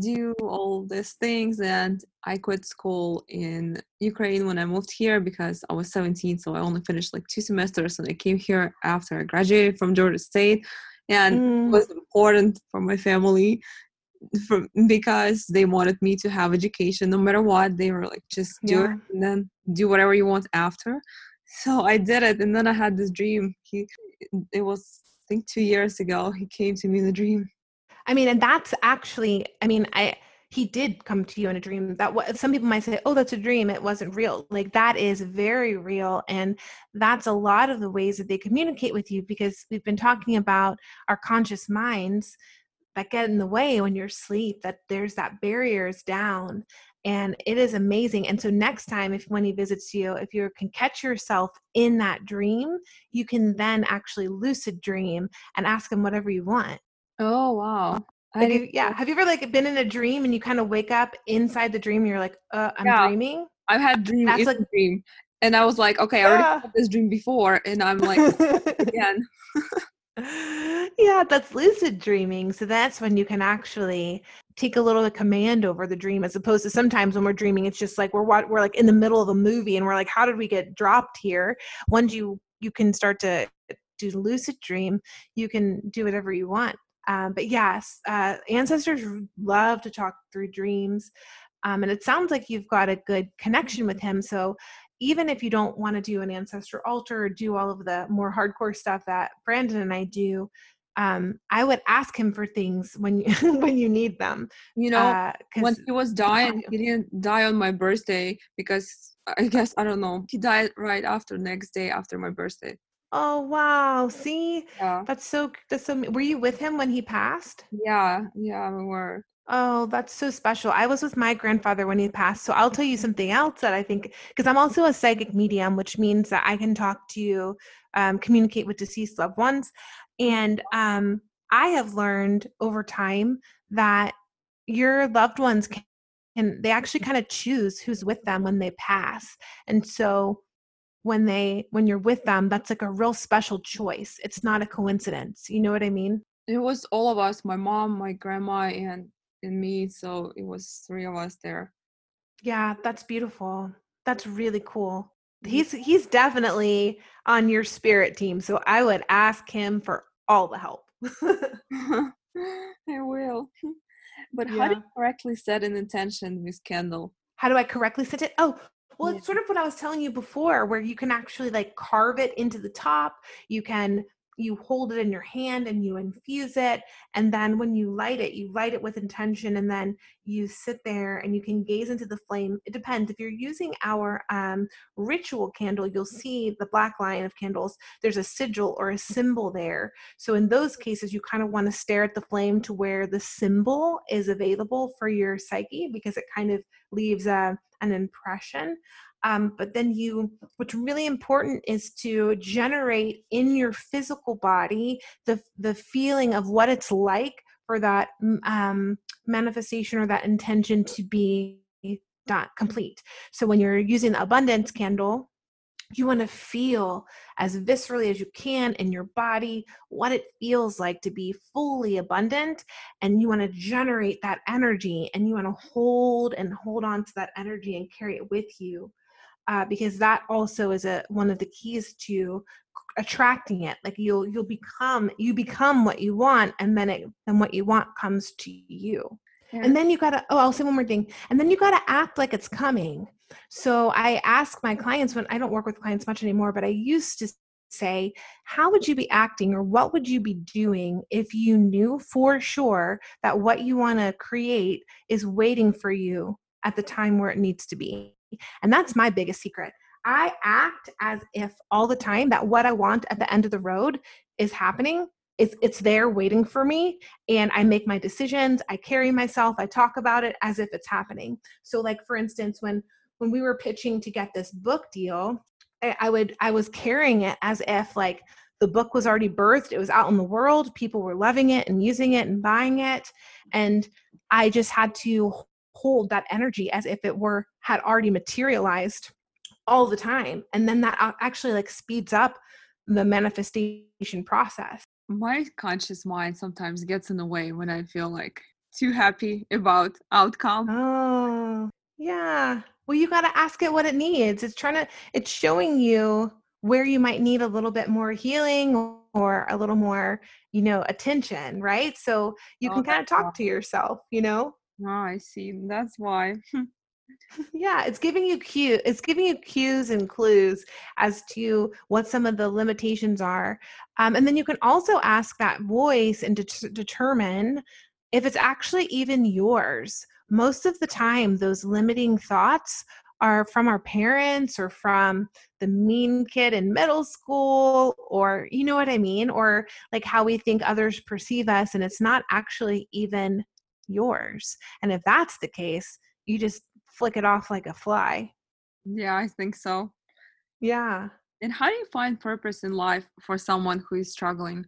E: do all these things and I quit school in Ukraine when I moved here because I was 17 so I only finished like two semesters and I came here after I graduated from Georgia State and
D: Mm.
E: it was important for my family from because they wanted me to have education. No matter what they were like just do it and then do whatever you want after. So I did it and then I had this dream. He it was I think 2 years ago. He came to me in a dream.
D: I mean, and that's actually, I mean, I he did come to you in a dream. That what some people might say, oh, that's a dream. It wasn't real. Like that is very real, and that's a lot of the ways that they communicate with you because we've been talking about our conscious minds that get in the way when you're asleep. That there's that barriers down, and it is amazing. And so next time, if when he visits you, if you can catch yourself in that dream, you can then actually lucid dream and ask him whatever you want.
E: oh wow I
D: Like,
E: didn't
D: yeah. Have you ever like been in a dream and you kind of wake up inside the dream and you're like, uh, I'm
E: Yeah.
D: dreaming?
E: I've had dream
D: That's like-
E: dream and I was like okay I already
D: Yeah.
E: had this dream before and I'm like again
D: yeah, that's lucid dreaming. So that's when you can actually take a little command over the dream, as opposed to sometimes when we're dreaming, it's just like we're what we're like in the middle of a movie and we're like, how did we get dropped here? Once you you can start to do lucid dream, you can do whatever you want. Um, but yes, uh, ancestors love to talk through dreams. Um, and it sounds like you've got a good connection with him. So even if you don't want to do an ancestor altar or do all of the more hardcore stuff that Brandon and I do, um, I would ask him for things when you when you need them.
E: You know, uh, when he was dying, he didn't die on my birthday because I guess I don't know. He died right after next day after my birthday.
D: Oh wow! See, yeah. that's so that's so. Were you with him when he passed?
E: Yeah, yeah, we were.
D: Oh, that's so special. I was with my grandfather when he passed. So I'll tell you something else that I think, because I'm also a psychic medium, which means that I can talk to, um, communicate with deceased loved ones. And um, I have learned over time that your loved ones can, can they actually kind of choose who's with them when they pass. And so when they when you're with them, that's like a real special choice. It's not a coincidence. You know what I mean?
E: It was all of us, my mom, my grandma, and and me. So it was three of us there.
D: Yeah, that's beautiful. That's really cool. Mm-hmm. He's he's definitely on your spirit team. So I would ask him for all the help.
E: I will. But yeah. how do you correctly set an intention miss kendall
D: How do I correctly set it? Oh, well, it's sort of what I was telling you before, where you can actually like carve it into the top. You can you hold it in your hand and you infuse it and then when you light it you light it with intention and then you sit there and you can gaze into the flame. It depends. If you're using our um, ritual candle you'll see the black line of candles. There's a sigil or a symbol there. So in those cases you kind of want to stare at the flame to where the symbol is available for your psyche because it kind of leaves a, an impression um, but then you, what's really important is to generate in your physical body the, the feeling of what it's like for that um, manifestation or that intention to be done, complete. So when you're using the abundance candle, you want to feel as viscerally as you can in your body what it feels like to be fully abundant and you want to generate that energy and you want to hold and hold on to that energy and carry it with you uh, because that also is a one of the keys to attracting it. Like you'll you'll become you become what you want and then it and what you want comes to you. Yeah. and then you gotta oh i'll say one more thing. And then you gotta act like it's coming. So i ask my clients when i don't work with clients much anymore but i used to say how would you be acting or what would you be doing if you knew for sure that what you want to create is waiting for you at the time where it needs to be and that's my biggest secret. I act as if all the time that what I want at the end of the road is happening. It's, it's there waiting for me and i make my decisions i carry myself i talk about it as if it's happening so like for instance when when we were pitching to get this book deal I, I would i was carrying it as if like the book was already birthed it was out in the world people were loving it and using it and buying it and i just had to hold that energy as if it were had already materialized all the time. And then that uh, actually like speeds up the manifestation process.
E: My conscious mind sometimes gets in the way when i feel like too happy about outcome.
D: Oh yeah. Well you got to ask it what it needs. It's trying to it's showing you where you might need a little bit more healing or a little more you know attention right? So you oh, can kind of talk to yourself you know
E: Oh, I see. That's why.
D: yeah, it's giving you cue. It's giving you cues and clues as to what some of the limitations are, um, and then you can also ask that voice and de- determine if it's actually even yours. Most of the time, those limiting thoughts are from our parents or from the mean kid in middle school or you know what I mean or like how we think others perceive us and it's not actually even yours. And if that's the case, you just flick it off like a fly.
E: Yeah, I think so.
D: Yeah.
E: And how do you find purpose in life for someone who is struggling?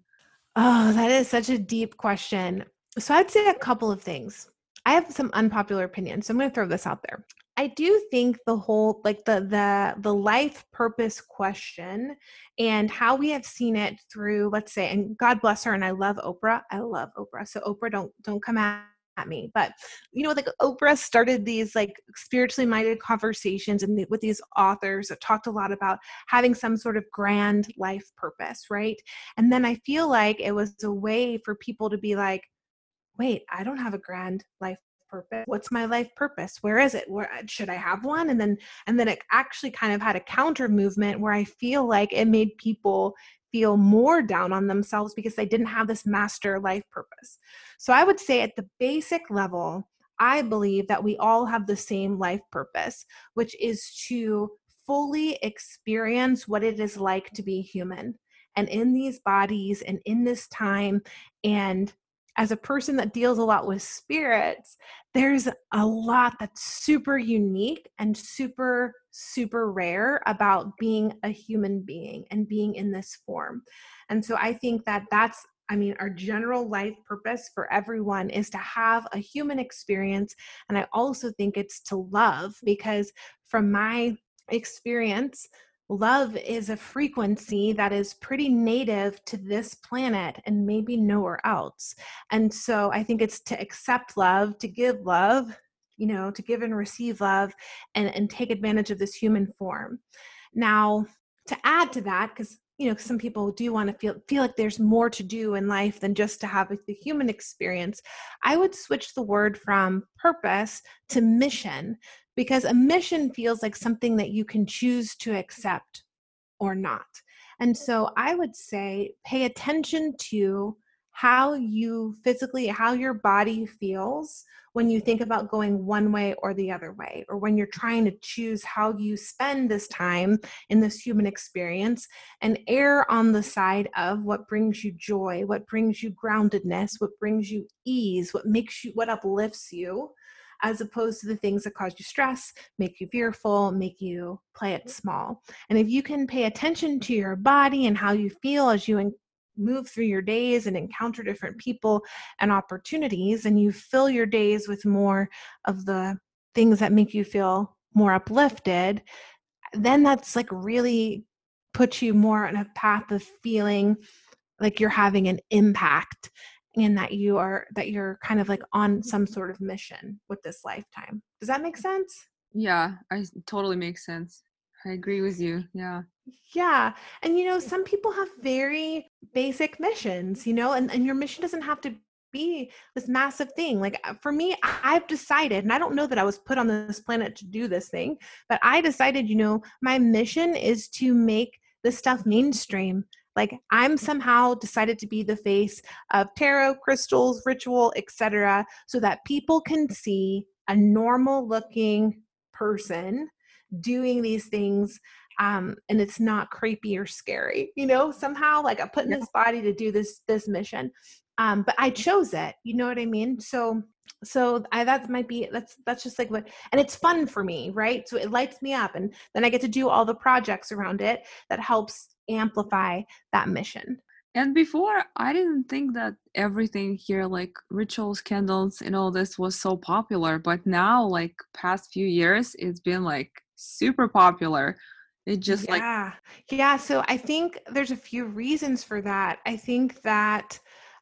D: Oh, that is such a deep question. So I'd say a couple of things. I have some unpopular opinions, so I'm going to throw this out there. I do think the whole like the the the life purpose question and how we have seen it through let's say and God bless her and I love Oprah. I love Oprah. So Oprah don't don't come at at me but you know like oprah started these like spiritually minded conversations and with these authors that talked a lot about having some sort of grand life purpose right? And then i feel like it was a way for people to be like wait i don't have a grand life purpose what's my life purpose? Where is it? Where uh, should i have one? And then and then it actually kind of had a counter movement where i feel like it made people feel more down on themselves because they didn't have this master life purpose. So i would say at the basic level i believe that we all have the same life purpose which is to fully experience what it is like to be human and in these bodies and in this time and as a person that deals a lot with spirits, there's a lot that's super unique and super, super rare about being a human being and being in this form. And so I think that that's I mean, our general life purpose for everyone is to have a human experience. And I also think it's to love because, from my experience, love is a frequency that is pretty native to this planet and maybe nowhere else. And so I think it's to accept love, to give love, you know, to give and receive love and, and take advantage of this human form. Now, to add to that, because you know some people do want to feel feel like there's more to do in life than just to have the human experience i would switch the word from purpose to mission because a mission feels like something that you can choose to accept or not. And so I would say pay attention to how you physically, how your body feels when you think about going one way or the other way, or when you're trying to choose how you spend this time in this human experience, and err on the side of what brings you joy, what brings you groundedness, what brings you ease, what makes you, what uplifts you as opposed to the things that cause you stress, make you fearful, make you play it small. And if you can pay attention to your body and how you feel as you move through your days and encounter different people and opportunities, and you fill your days with more of the things that make you feel more uplifted, then that's like really puts you more on a path of feeling like you're having an impact and that you are that you're kind of like on some sort of mission with this lifetime. Does that make sense?
E: Yeah i totally makes sense. I agree with you yeah.
D: Yeah and you know some people have very basic missions you know and, and your mission doesn't have to be this massive thing like uh, for me i've decided and i don't know that i was put on this planet to do this thing but i decided you know my mission is to make this stuff mainstream like i'm somehow decided to be the face of tarot crystals ritual etc so that people can see a normal looking person doing these things um, and it's not creepy or scary you know somehow like i put in this body to do this this mission. Um, but i chose it you know what i mean? So so I, that might be that's that's just like what and it's fun for me right? So it lights me up and then i get to do all the projects around it that helps amplify that mission.
E: And before i didn't think that everything here like rituals candles and all this was so popular but now like past few years it's been like super popular. It just
D: yeah.
E: like
D: yeah. Yeah so i think there's a few reasons for that. I think that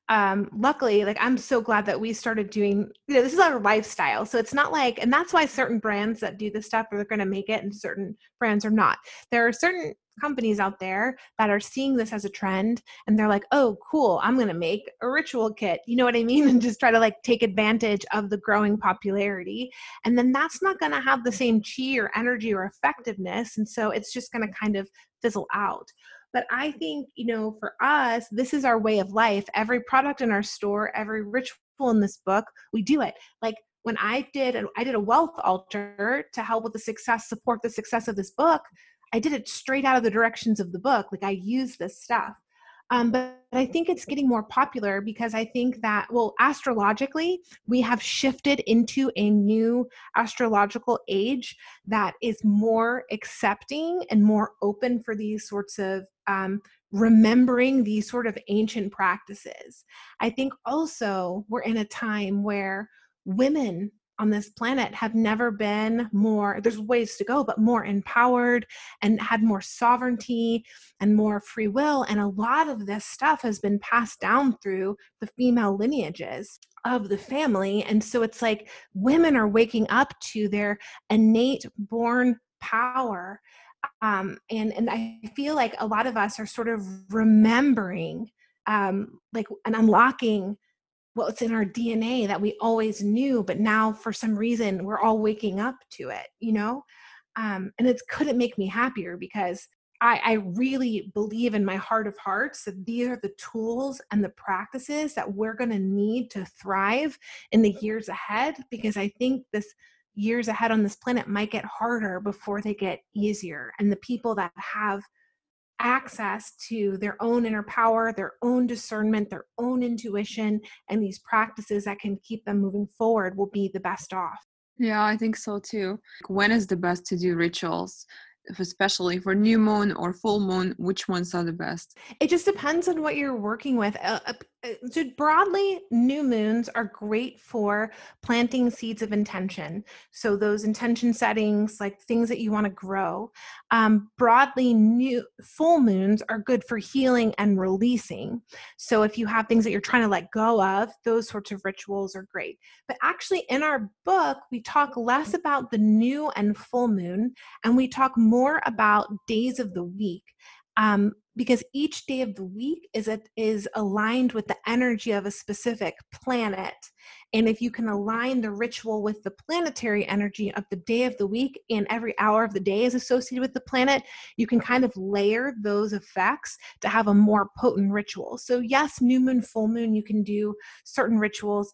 D: um, luckily, like I'm so glad that we started doing, you know, this is our lifestyle. So it's not like, and that's why certain brands that do this stuff are going to make it and certain brands are not. There are certain companies out there that are seeing this as a trend and they're like, oh, cool, I'm going to make a ritual kit. You know what I mean? And just try to like take advantage of the growing popularity. And then that's not going to have the same chi or energy or effectiveness. And so it's just going to kind of fizzle out. But I think, you know, for us, this is our way of life. Every product in our store, every ritual in this book, we do it. Like when I did, I did a wealth altar to help with the success, support the success of this book. I did it straight out of the directions of the book. Like I use this stuff. Um, but I think it's getting more popular because I think that, well, astrologically, we have shifted into a new astrological age that is more accepting and more open for these sorts of um, remembering these sort of ancient practices. I think also we're in a time where women on this planet have never been more there's ways to go but more empowered and had more sovereignty and more free will. And a lot of this stuff has been passed down through the female lineages of the family. And so it's like women are waking up to their innate born power. Um, and and i feel like a lot of us are sort of remembering um, like and unlocking what's in our DNA that we always knew, but now for some reason we're all waking up to it, you know? Um, and it couldn't make me happier because I, I really believe in my heart of hearts that these are the tools and the practices that we're going to need to thrive in the years ahead because I think this years ahead on this planet might get harder before they get easier. And the people that have access to their own inner power, their own discernment, their own intuition, and these practices that can keep them moving forward will be the best off.
E: Yeah, I think so too. When is the best to do rituals? Especially for new moon or full moon which ones are the best?
D: It just depends on what you're working with. Uh, uh, uh, so broadly new moons are great for planting seeds of intention. So those intention settings like things that you want to grow. Um, broadly new full moons are good for healing and releasing. So if you have things that you're trying to let go of those sorts of rituals are great. But actually in our book we talk less about the new and full moon and we talk more about days of the week um, because each day of the week is a, is aligned with the energy of a specific planet. And if you can align the ritual with the planetary energy of the day of the week and every hour of the day is associated with the planet you can kind of layer those effects to have a more potent ritual. So yes new moon full moon you can do certain rituals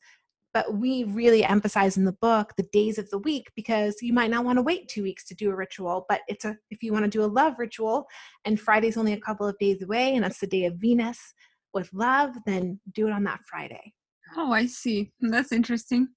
D: but we really emphasize in the book the days of the week because you might not want to wait two weeks to do a ritual but it's a if you want to do a love ritual and friday's only a couple of days away and that's the day of venus with love then do it on that friday.
E: Oh i see. That's interesting.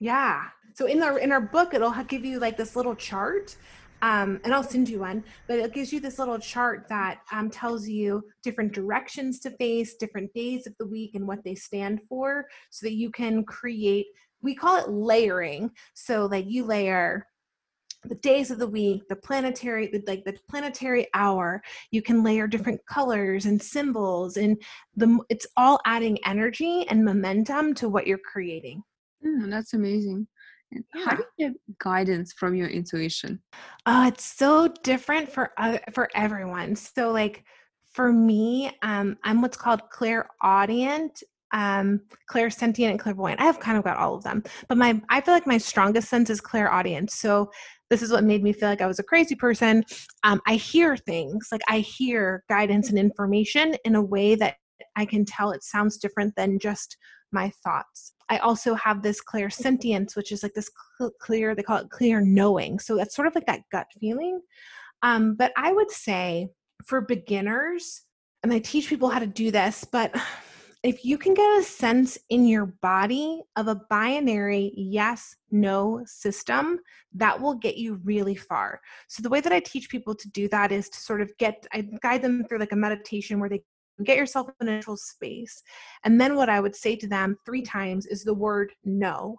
D: Yeah. So in our in our book it'll give you like this little chart um, and I'll send you one, but it gives you this little chart that um, tells you different directions to face, different days of the week, and what they stand for, so that you can create. We call it layering. So, like you layer the days of the week, the planetary, the, like the planetary hour. You can layer different colors and symbols, and the it's all adding energy and momentum to what you're creating.
E: Mm, that's amazing. And how do you get guidance from your intuition?
D: Uh, it's so different for uh, for everyone. So like for me, um, I'm what's called clairaudient, um, clairsentient, and clairvoyant. I have kind of got all of them, but my I feel like my strongest sense is clairaudient. So this is what made me feel like I was a crazy person. Um, I hear things like I hear guidance and information in a way that I can tell it sounds different than just my thoughts. I also have this clairsentience, which is like this cl- clear, they call it clear knowing. So that's sort of like that gut feeling. Um, but I would say for beginners, and I teach people how to do this, but if you can get a sense in your body of a binary yes no system that will get you really far so the way that i teach people to do that is to sort of get i guide them through like a meditation where they get yourself in a neutral space. And then what I would say to them three times is the word no.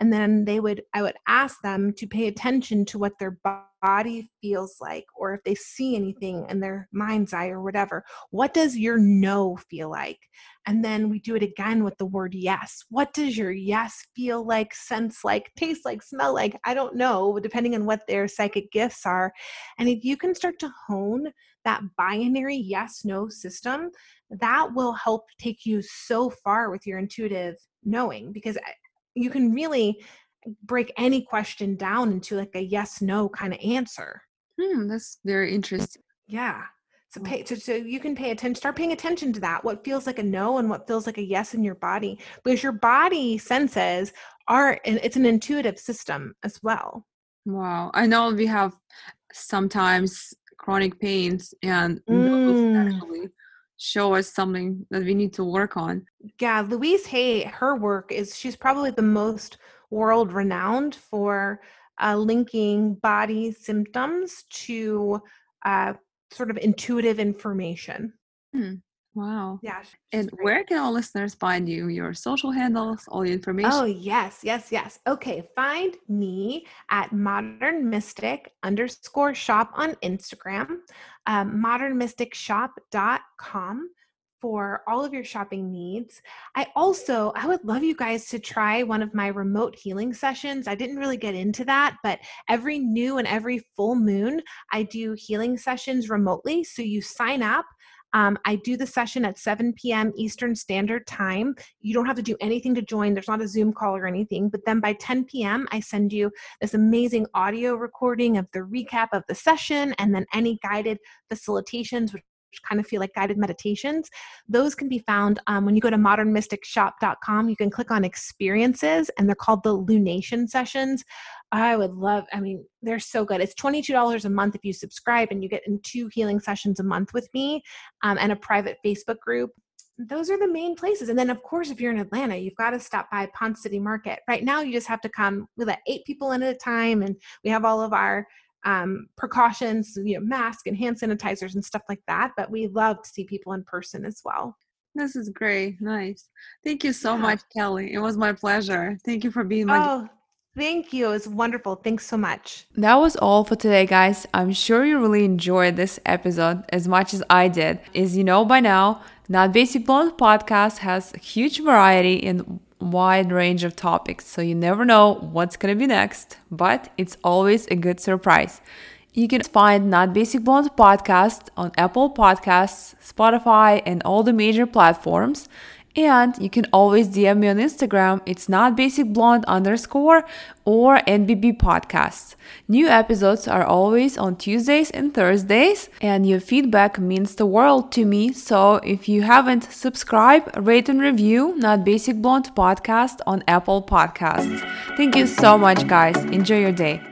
D: And then they would, I would ask them to pay attention to what their body feels like, or if they see anything in their mind's eye or whatever. What does your no feel like? And then we do it again with the word yes. What does your yes feel like, sense like, taste like, smell like? I don't know, depending on what their psychic gifts are. And if you can start to hone that binary yes no system, that will help take you so far with your intuitive knowing because eh, you can really break any question down into like a yes no kind of answer.
E: Hmm, that's very interesting.
D: Yeah. So pay so, so you can pay attention start paying attention to that what feels like a no and what feels like a yes in your body because your body senses are it's an intuitive system as well.
E: Wow. I know we have sometimes chronic pains and mm. actually show us something that we need to work on.
D: Yeah, Louise Hay, her work is she's probably the most world renowned for uh, linking body symptoms to uh, sort of intuitive information.
E: Hmm.
C: Wow.
D: Yeah.
C: And
D: great.
C: where can our listeners find you? Your social handles, all the information?
D: Oh, yes, yes, yes. Okay, find me at Modern Mystic underscore shop on Instagram, um, modernmysticshop.com for all of your shopping needs. I also, I would love you guys to try one of my remote healing sessions. I didn't really get into that, but every new and every full moon, I do healing sessions remotely. So you sign up. Um, I do the session at 7 p.m. Eastern Standard Time. You don't have to do anything to join. There's not a Zoom call or anything. But then by 10 p.m., I send you this amazing audio recording of the recap of the session and then any guided facilitations, which kind of feel like guided meditations. Those can be found um, when you go to modernmysticshop.com. You can click on experiences and they're called the Lunation sessions. I would love, I mean, they're so good. It's $22 a month if you subscribe and you get in two healing sessions a month with me um, and a private Facebook group. Those are the main places. And then, of course, if you're in Atlanta, you've got to stop by Ponce City Market. Right now, you just have to come. We let eight people in at a time, and we have all of our um, precautions, you know, mask and hand sanitizers and stuff like that. But we love to see people in person as well.
C: This is great. Nice. Thank you so
D: Yeah.
C: much, Kelly. It was my pleasure. Thank you for being my
D: Oh, thank you. It was wonderful. Thanks so much.
C: That was all for today, guys. I'm sure you really enjoyed this episode as much as I did. As you know by now, Not Basic Blonde podcast has a huge variety and wide range of topics, so you never know what's gonna be next, but it's always a good surprise. You can find Not Basic Blonde podcast on Apple Podcasts, Spotify, and all the major platforms. And you can always DM me on Instagram. It's not basic blonde underscore or NBB podcasts. New episodes are always on Tuesdays and Thursdays, and your feedback means the world to me. So if you haven't, subscribe, rate, and review Not Basic Blonde podcast on Apple Podcasts. Thank you so much, guys. Enjoy your day.